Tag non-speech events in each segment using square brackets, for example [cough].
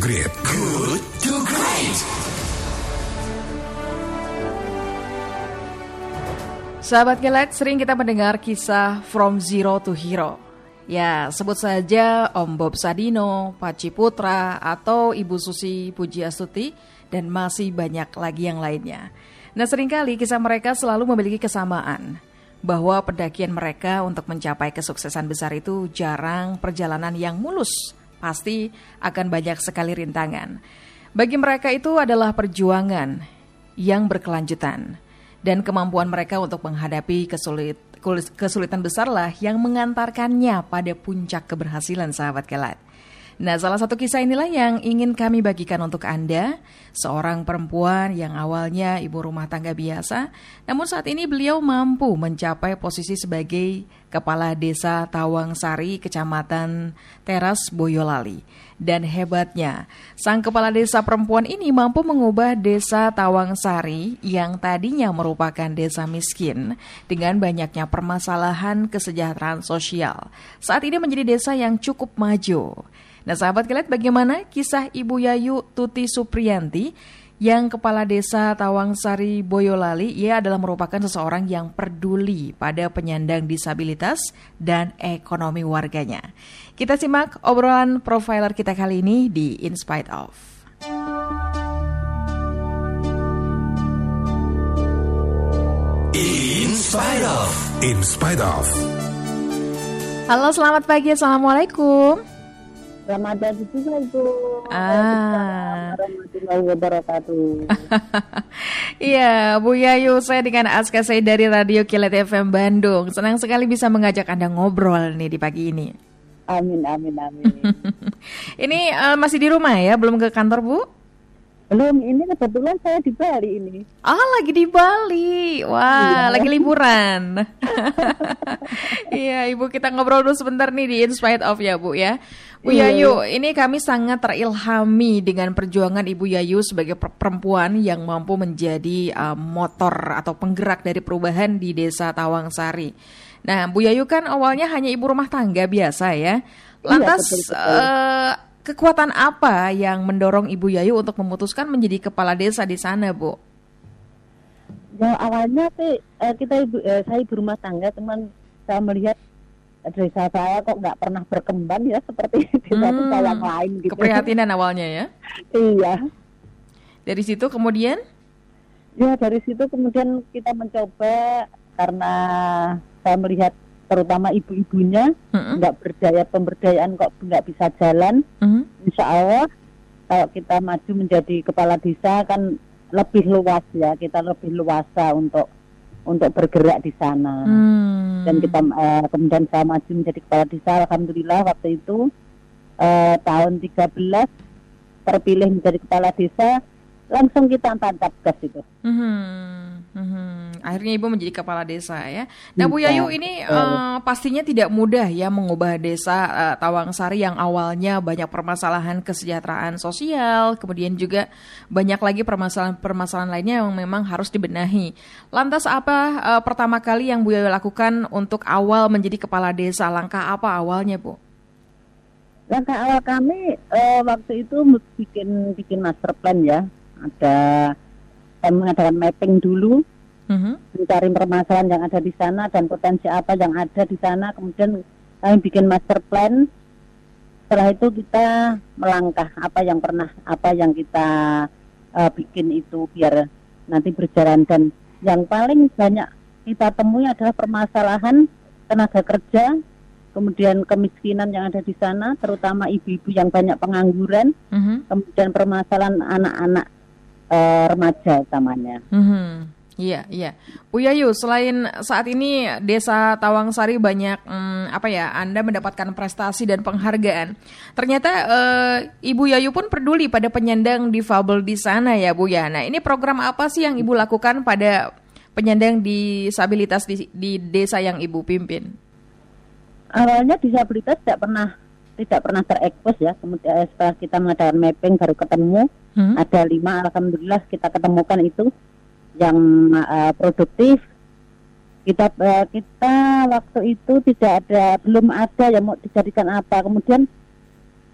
Great. Good to Great. Sahabat Gelet, sering kita mendengar kisah From Zero to Hero. Ya, sebut saja Om Bob Sadino, Paci Putra, atau Ibu Susi Pujiastuti, dan masih banyak lagi yang lainnya. Nah, sering kali kisah mereka selalu memiliki kesamaan, bahwa pendakian mereka untuk mencapai kesuksesan besar itu jarang perjalanan yang mulus, pasti akan banyak sekali rintangan. Bagi mereka itu adalah perjuangan yang berkelanjutan dan kemampuan mereka untuk menghadapi kesulit, kesulitan besarlah yang mengantarkannya pada puncak keberhasilan sahabat kelat. Nah, salah satu kisah inilah yang ingin kami bagikan untuk Anda, seorang perempuan yang awalnya ibu rumah tangga biasa, namun saat ini beliau mampu mencapai posisi sebagai kepala desa Tawang Sari, Kecamatan Teras, Boyolali. Dan hebatnya, sang kepala desa perempuan ini mampu mengubah desa Tawang Sari yang tadinya merupakan desa miskin dengan banyaknya permasalahan kesejahteraan sosial. Saat ini menjadi desa yang cukup maju. Nah sahabat kalian bagaimana kisah Ibu Yayu Tuti Supriyanti yang kepala desa Tawangsari Boyolali, ia adalah merupakan seseorang yang peduli pada penyandang disabilitas dan ekonomi warganya. Kita simak obrolan profiler kita kali ini di In Spite Of. In spite of. In spite of. Halo selamat pagi, Assalamualaikum. Ramadan itu Ibu. Ah. Warahmatullahi wabarakatuh. [laughs] Iya, Bu Yayu, saya dengan Aska saya dari Radio Kilat FM Bandung. Senang sekali bisa mengajak Anda ngobrol nih di pagi ini. Amin amin amin. [laughs] Ini eh, masih di rumah ya, belum ke kantor Bu? Belum ini kebetulan saya di Bali ini. Ah, lagi di Bali. Wah, Iya. lagi liburan. [laughs] Iya, Ibu kita ngobrol dulu sebentar nih di In Spite of ya, Bu ya. Bu Iya. Yayu, ini kami sangat terilhami dengan perjuangan Ibu Yayu sebagai per- perempuan yang mampu menjadi uh, motor atau penggerak dari perubahan di Desa Tawangsari. Nah, Bu Yayu kan awalnya hanya ibu rumah tangga biasa ya. Lantas betul, betul. eh, kekuatan apa yang mendorong Ibu Yayu untuk memutuskan menjadi kepala desa di sana, Bu? Ya awalnya sih eh, kita ibu eh, saya ibu rumah tangga, teman saya melihat desa saya kok nggak pernah berkembang ya seperti [laughs] desa Hmm, desa yang lain gitu. Keprihatinan awalnya ya. iya. Dari situ kemudian Ya dari situ kemudian kita mencoba karena saya melihat terutama ibu-ibunya nggak berdaya pemberdayaan kok nggak bisa jalan. Mhm. Insya Allah kalau kita maju menjadi kepala desa kan lebih luas ya kita lebih luasa untuk untuk bergerak di sana Hmm. dan kita eh, kemudian saya maju menjadi kepala desa alhamdulillah waktu itu eh, tahun 13 terpilih menjadi kepala desa langsung kita tancap gas itu Mhm. Mhm. Akhirnya ibu menjadi kepala desa ya. Nah Bu Iya, Yayu ini eh, pastinya tidak mudah ya mengubah desa eh, Tawangsari yang awalnya banyak permasalahan kesejahteraan sosial, kemudian juga banyak lagi permasalahan-permasalahan lainnya yang memang harus dibenahi. Lantas apa eh, pertama kali yang Bu Yayu lakukan untuk awal menjadi kepala desa? Langkah apa awalnya Bu? langkah awal kami eh, waktu itu bikin bikin master plan ya ada kami mengadakan mapping dulu Mhm. mencari permasalahan yang ada di sana dan potensi apa yang ada di sana kemudian kami bikin master plan setelah itu kita melangkah apa yang pernah apa yang kita eh, bikin itu biar nanti berjalan dan yang paling banyak kita temui adalah permasalahan tenaga kerja kemudian kemiskinan yang ada di sana terutama ibu-ibu yang banyak pengangguran Mhm. kemudian permasalahan anak-anak eh, remaja utamanya Mhm. Iya, iya. Bu Yayu, selain saat ini Desa Tawangsari banyak hmm, apa ya, Anda mendapatkan prestasi dan penghargaan. Ternyata eh, Ibu Yayu pun peduli pada penyandang difabel di sana ya, Bu ya. Nah, ini program apa sih yang Ibu lakukan pada penyandang disabilitas di, di desa yang Ibu pimpin? awalnya disabilitas tidak pernah tidak pernah terekspos ya kemudian eh, setelah kita mengadakan mapping baru ketemu Hmm? ada lima alhamdulillah kita ketemukan itu yang eh, produktif kita eh, kita waktu itu tidak ada belum ada yang mau dijadikan apa kemudian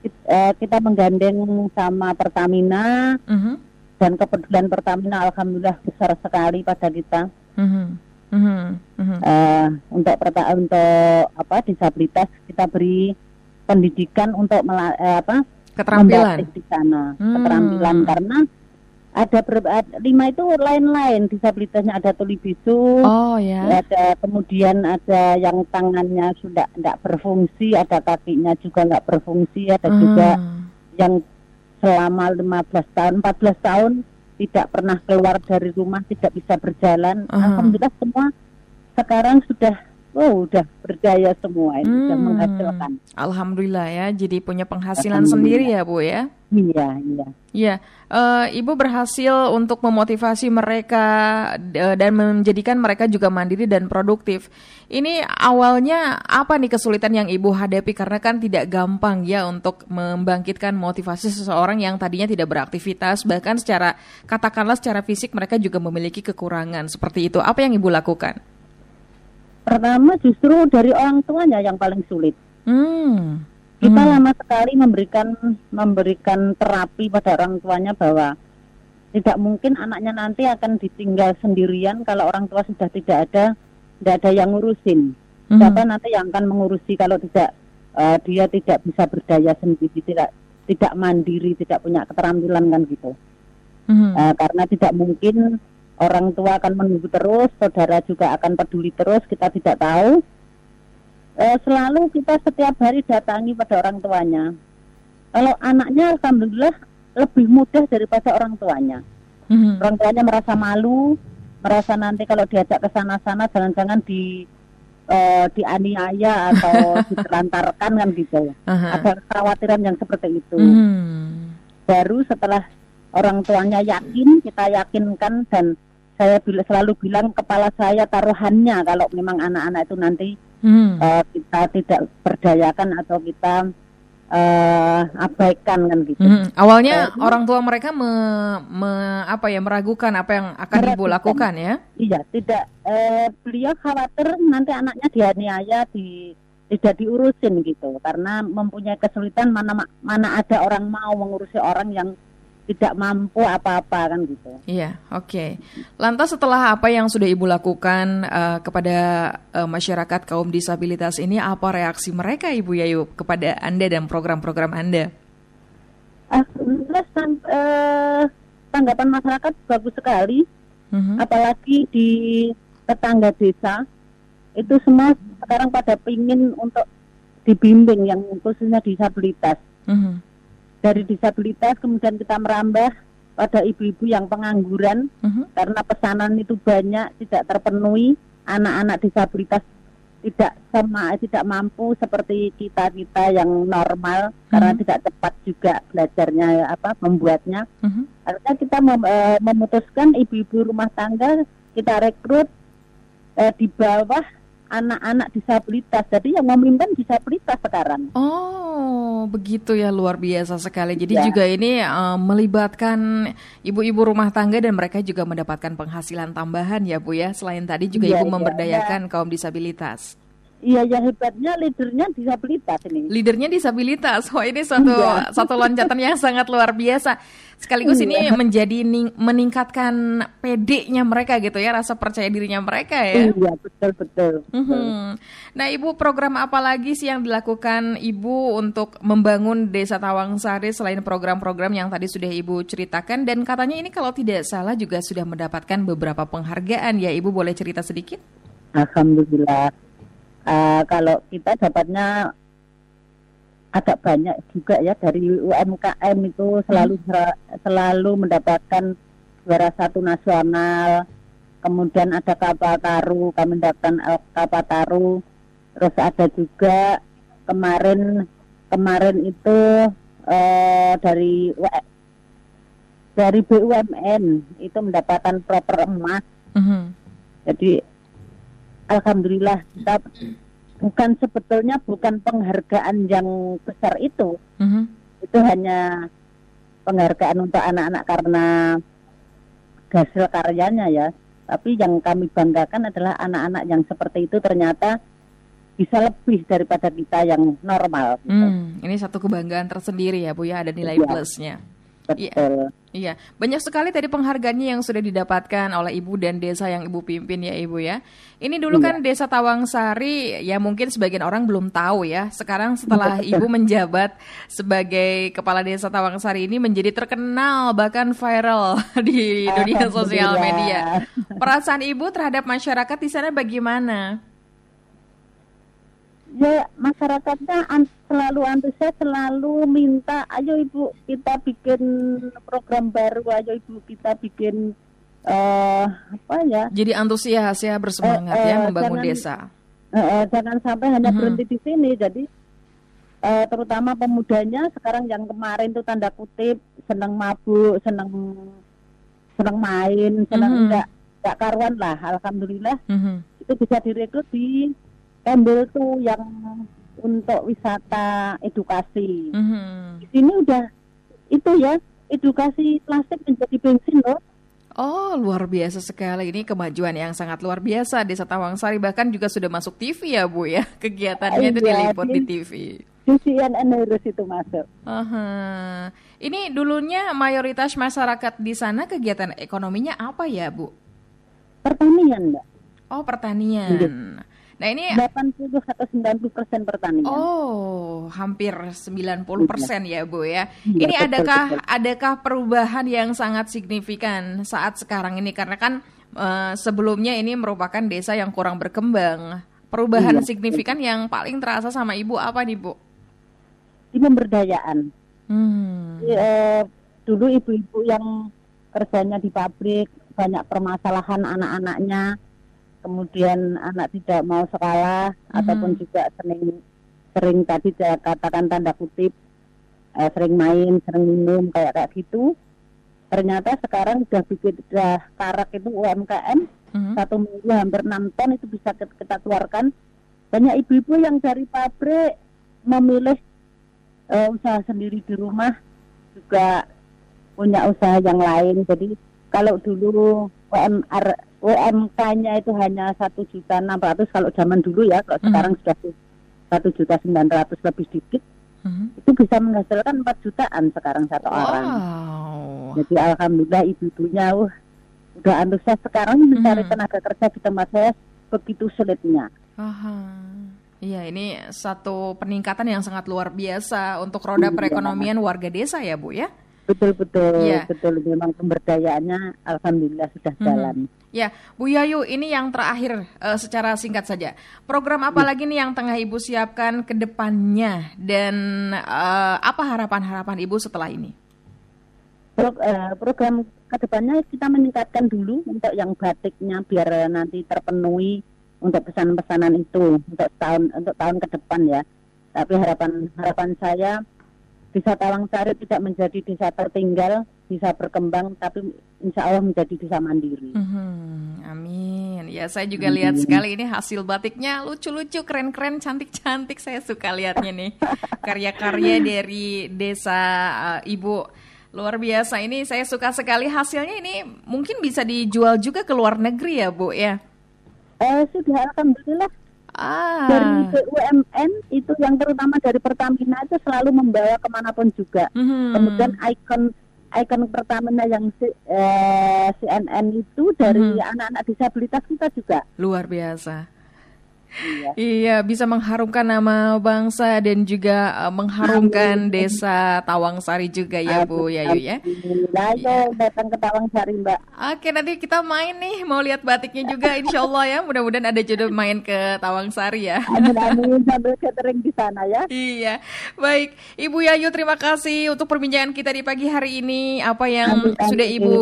Kit- eh, kita menggandeng sama Pertamina Mhm. dan kepedulian Pertamina alhamdulillah besar sekali pada kita. Mhm. Mhm. Eh, untuk perta- untuk apa disabilitas kita beri pendidikan untuk mela- eh, apa Keterampilan. di sana Hmm. keterampilan karena ada ber- lima itu lain-lain disabilitasnya ada tuli bisu Oh ya. ada kemudian ada yang tangannya sudah tidak berfungsi ada kakinya juga nggak berfungsi ada juga Ah. yang selama 15 tahun 14 tahun tidak pernah keluar dari rumah tidak bisa berjalan Aha. alhamdulillah semua sekarang sudah oh udah berdaya semua ini sudah Hmm. menghasilkan Alhamdulillah ya, jadi punya penghasilan sendiri ya Bu ya. iya iya Ya, eh, Ibu berhasil untuk memotivasi mereka eh, dan menjadikan mereka juga mandiri dan produktif. Ini awalnya apa nih kesulitan yang Ibu hadapi karena kan tidak gampang ya untuk membangkitkan motivasi seseorang yang tadinya tidak beraktivitas bahkan secara katakanlah secara fisik mereka juga memiliki kekurangan seperti itu. Apa yang Ibu lakukan? Pertama justru dari orang tuanya yang paling sulit Hmm. kita Hmm. lama sekali memberikan memberikan terapi pada orang tuanya bahwa tidak mungkin anaknya nanti akan ditinggal sendirian kalau orang tua sudah tidak ada tidak ada yang ngurusin Mhm. siapa nanti yang akan mengurusi kalau tidak eh, dia tidak bisa berdaya sendiri tidak tidak mandiri tidak punya keterampilan kan gitu. Eh, karena tidak mungkin orang tua akan menunggu terus saudara juga akan peduli terus kita tidak tahu Eh, selalu kita setiap hari datangi pada orang tuanya kalau anaknya alhamdulillah lebih mudah daripada orang tuanya Mhm. orang tuanya merasa malu, merasa nanti kalau diajak ke sana-sana jangan-jangan di eh, dianiaya atau [laughs] ditelantarkan kan gitu. Aha. Ada kekhawatiran yang seperti itu. Mhm. Baru setelah orang tuanya yakin, kita yakinkan dan saya bila- selalu bilang kepala saya taruhannya kalau memang anak-anak itu nanti Mhm. eh, kita tidak berdayakan atau kita eh, abaikan kan gitu. Mhm. Awalnya Eh, orang tua mereka me- me- apa ya meragukan apa yang akan ibu Meragukan. lakukan ya. Iya, tidak. Eh, beliau khawatir nanti anaknya dianiaya, di tidak diurusin gitu, karena mempunyai kesulitan mana mana ada orang mau mengurusi orang yang tidak mampu apa-apa kan gitu. Iya, oke. Lantas setelah apa yang sudah ibu lakukan eh, kepada eh, masyarakat kaum disabilitas ini, apa reaksi mereka ibu Yayu kepada anda dan program-program anda? Alhamdulillah sam- eh, tanggapan masyarakat bagus sekali, Mhm. apalagi di tetangga desa itu semua sekarang pada pingin untuk dibimbing yang khususnya disabilitas. Mhm. Dari disabilitas kemudian kita merambah pada ibu-ibu yang pengangguran Mhm. karena pesanan itu banyak tidak terpenuhi anak-anak disabilitas tidak sama tidak mampu seperti kita kita yang normal karena Mhm. tidak cepat juga belajarnya ya, apa membuatnya Mhm. akhirnya kita mem- eh, memutuskan ibu-ibu rumah tangga kita rekrut eh, di bawah anak-anak disabilitas jadi yang memimpin disabilitas sekarang Oh, begitu ya luar biasa sekali. Jadi Ya. juga ini eh, melibatkan ibu-ibu rumah tangga dan mereka juga mendapatkan penghasilan tambahan ya Bu ya. Selain tadi juga Iya, ibu iya, memberdayakan kaum disabilitas. Iya, yang hebatnya leadernya disabilitas ini. Leadernya disabilitas. Wah, ini satu Iya. [laughs] satu loncatan yang sangat luar biasa. Sekaligus ini Iya. menjadi ning- meningkatkan PD-nya mereka gitu ya, rasa percaya dirinya mereka ya. Iya, betul betul. Mhm. Nah, Ibu program apa lagi sih yang dilakukan Ibu untuk membangun Desa Tawang Sari selain program-program yang tadi sudah Ibu ceritakan dan katanya ini kalau tidak salah juga sudah mendapatkan beberapa penghargaan ya. Ibu boleh cerita sedikit? Alhamdulillah. Eh, kalau kita dapatnya agak banyak juga ya dari UMKM itu selalu selalu mendapatkan juara satu nasional. Kemudian ada kapal taru, kami mendapatkan eh, kapal taru. Terus ada juga kemarin kemarin itu eh, dari W- dari BUMN itu mendapatkan proper emas. Mhm. Jadi alhamdulillah kita bukan sebetulnya bukan penghargaan yang besar itu. Mhm. Itu hanya penghargaan untuk anak-anak karena hasil karyanya ya. Tapi yang kami banggakan adalah anak-anak yang seperti itu ternyata bisa lebih daripada kita yang normal. Gitu. Hmm, ini satu kebanggaan tersendiri ya Bu ya, ada nilai Iya. plusnya. Betul. Iya, banyak sekali tadi penghargaannya yang sudah didapatkan oleh Ibu dan desa yang Ibu pimpin ya Ibu ya. Ini dulu Iya. kan Desa Tawangsari ya mungkin sebagian orang belum tahu ya. Sekarang setelah Ibu menjabat sebagai kepala Desa Tawangsari ini menjadi terkenal bahkan viral [laughs] di dunia sosial media. Perasaan Ibu terhadap masyarakat di sana bagaimana? Ya masyarakatnya an- selalu antusias, selalu minta, ayo ibu kita bikin program baru, ayo ibu kita bikin eh apa ya? Jadi antusias ya bersemangat Eh, ya eh, membangun jangan- desa. Eh, eh, jangan sampai hanya Mhm. berhenti di sini. Jadi eh, terutama pemudanya sekarang yang kemarin tuh tanda kutip senang mabuk, senang senang main, senang enggak enggak karuan lah. Alhamdulillah Mhm. itu bisa direkrut di Campbell tuh yang untuk wisata edukasi. Mhm. Di sini udah itu ya edukasi plastik menjadi bensin loh. Oh, luar biasa sekali. Ini kemajuan yang sangat luar biasa. Desa Tawangsari bahkan juga sudah masuk TV ya, Bu ya. [laughs] Kegiatannya itu Iya, diliput di di- TV. Di CNN harus itu masuk. Aha. Ini dulunya mayoritas masyarakat di sana kegiatan ekonominya apa ya, Bu? Pertanian mbak. Oh, pertanian. Iya. Nah, ini 80 atau 90 persen pertanian. Oh, hampir 90% ya, Bu ya. Iya, ini betul, adakah betul. adakah perubahan yang sangat signifikan saat sekarang ini karena kan eh, sebelumnya ini merupakan desa yang kurang berkembang. Perubahan Iya, signifikan yang paling terasa sama Ibu apa nih, Bu? Di pemberdayaan. Hmm. Eh, dulu ibu-ibu yang kerjanya di pabrik banyak permasalahan anak-anaknya, kemudian anak tidak mau sekolah ataupun juga sering sering tadi saya katakan tanda kutip eh, sering main, sering minum kayak kayak gitu. Ternyata sekarang sudah bikin sudah karak itu UMKM Mhm. satu minggu hampir 6 ton itu bisa kita, kita keluarkan. Banyak ibu-ibu yang dari pabrik memilih eh, usaha sendiri di rumah juga punya usaha yang lain. Jadi kalau dulu UMR UMK-nya itu hanya satu juta enam ratus kalau zaman dulu ya, kalau Mhm. sekarang sudah satu juta sembilan ratus lebih sedikit Mhm. itu bisa menghasilkan 4 jutaan sekarang satu orang. Wow. Jadi alhamdulillah ibu-ibunya uh, udah antusias sekarang mencari Hmm. tenaga kerja di tempat saya begitu sulitnya. Aha. Iya, ini satu peningkatan yang sangat luar biasa untuk roda Iya. perekonomian warga desa ya, Bu ya. Betul betul Iya. betul memang pemberdayaannya alhamdulillah sudah Mhm. jalan. Ya, Bu Yayu, ini yang terakhir eh, secara singkat saja. Program apa lagi nih yang tengah Ibu siapkan ke depannya dan eh, apa harapan-harapan Ibu setelah ini? Pro- eh, program ke depannya kita meningkatkan dulu untuk yang batiknya biar nanti terpenuhi untuk pesanan-pesanan itu untuk tahun untuk tahun ke depan ya. Tapi harapan harapan saya Desa Tawangsari tidak menjadi desa tertinggal, bisa berkembang, tapi insya Allah menjadi desa mandiri. Mhm, Amin. Ya, saya juga lihat sekali ini hasil batiknya lucu-lucu, keren-keren, cantik-cantik. Saya suka lihatnya nih. [laughs] Karya-karya dari desa eh, Ibu. Luar biasa. Ini saya suka sekali hasilnya ini mungkin bisa dijual juga ke luar negeri ya, Bu ya. Eh, sudah alhamdulillah Ah. dari BUMN itu yang terutama dari Pertamina itu selalu membawa ke mana pun juga. Mhm. Kemudian ikon ikon Pertamina yang eh, CNN itu dari Mhm. anak-anak disabilitas kita juga. Luar biasa. Iya. Iya, bisa mengharumkan nama bangsa dan juga eh, mengharumkan desa Tawangsari juga ya, Bu Yayu ya. Alhamdulillah, ayo datang ke Tawangsari Mbak. Oke, nanti kita main nih, mau lihat batiknya juga insya Allah ya. Mudah-mudahan ada jodoh main ke Tawangsari ya. Amin amin sambil catering di sana ya. Iya, baik. Ibu Yayu, terima kasih untuk perbincangan kita di pagi hari ini. Apa yang Amin, amin. sudah Ibu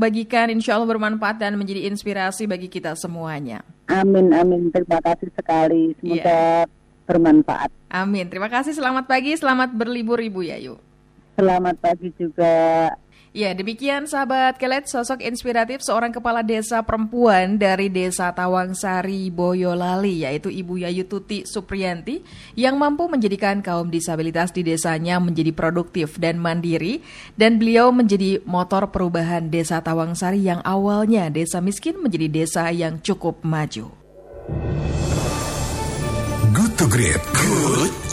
bagikan insya Allah bermanfaat dan menjadi inspirasi bagi kita semuanya. Amin amin terima kasih sekali. Semoga Iya. bermanfaat. Amin. Terima kasih, selamat pagi, selamat berlibur Ibu Yayu. Selamat pagi juga. Ya, demikian sahabat kelet sosok inspiratif seorang kepala desa perempuan dari desa Tawangsari Boyolali yaitu Ibu Yayu Tuti Supriyanti yang mampu menjadikan kaum disabilitas di desanya menjadi produktif dan mandiri dan beliau menjadi motor perubahan desa Tawangsari yang awalnya desa miskin menjadi desa yang cukup maju. to Great. Good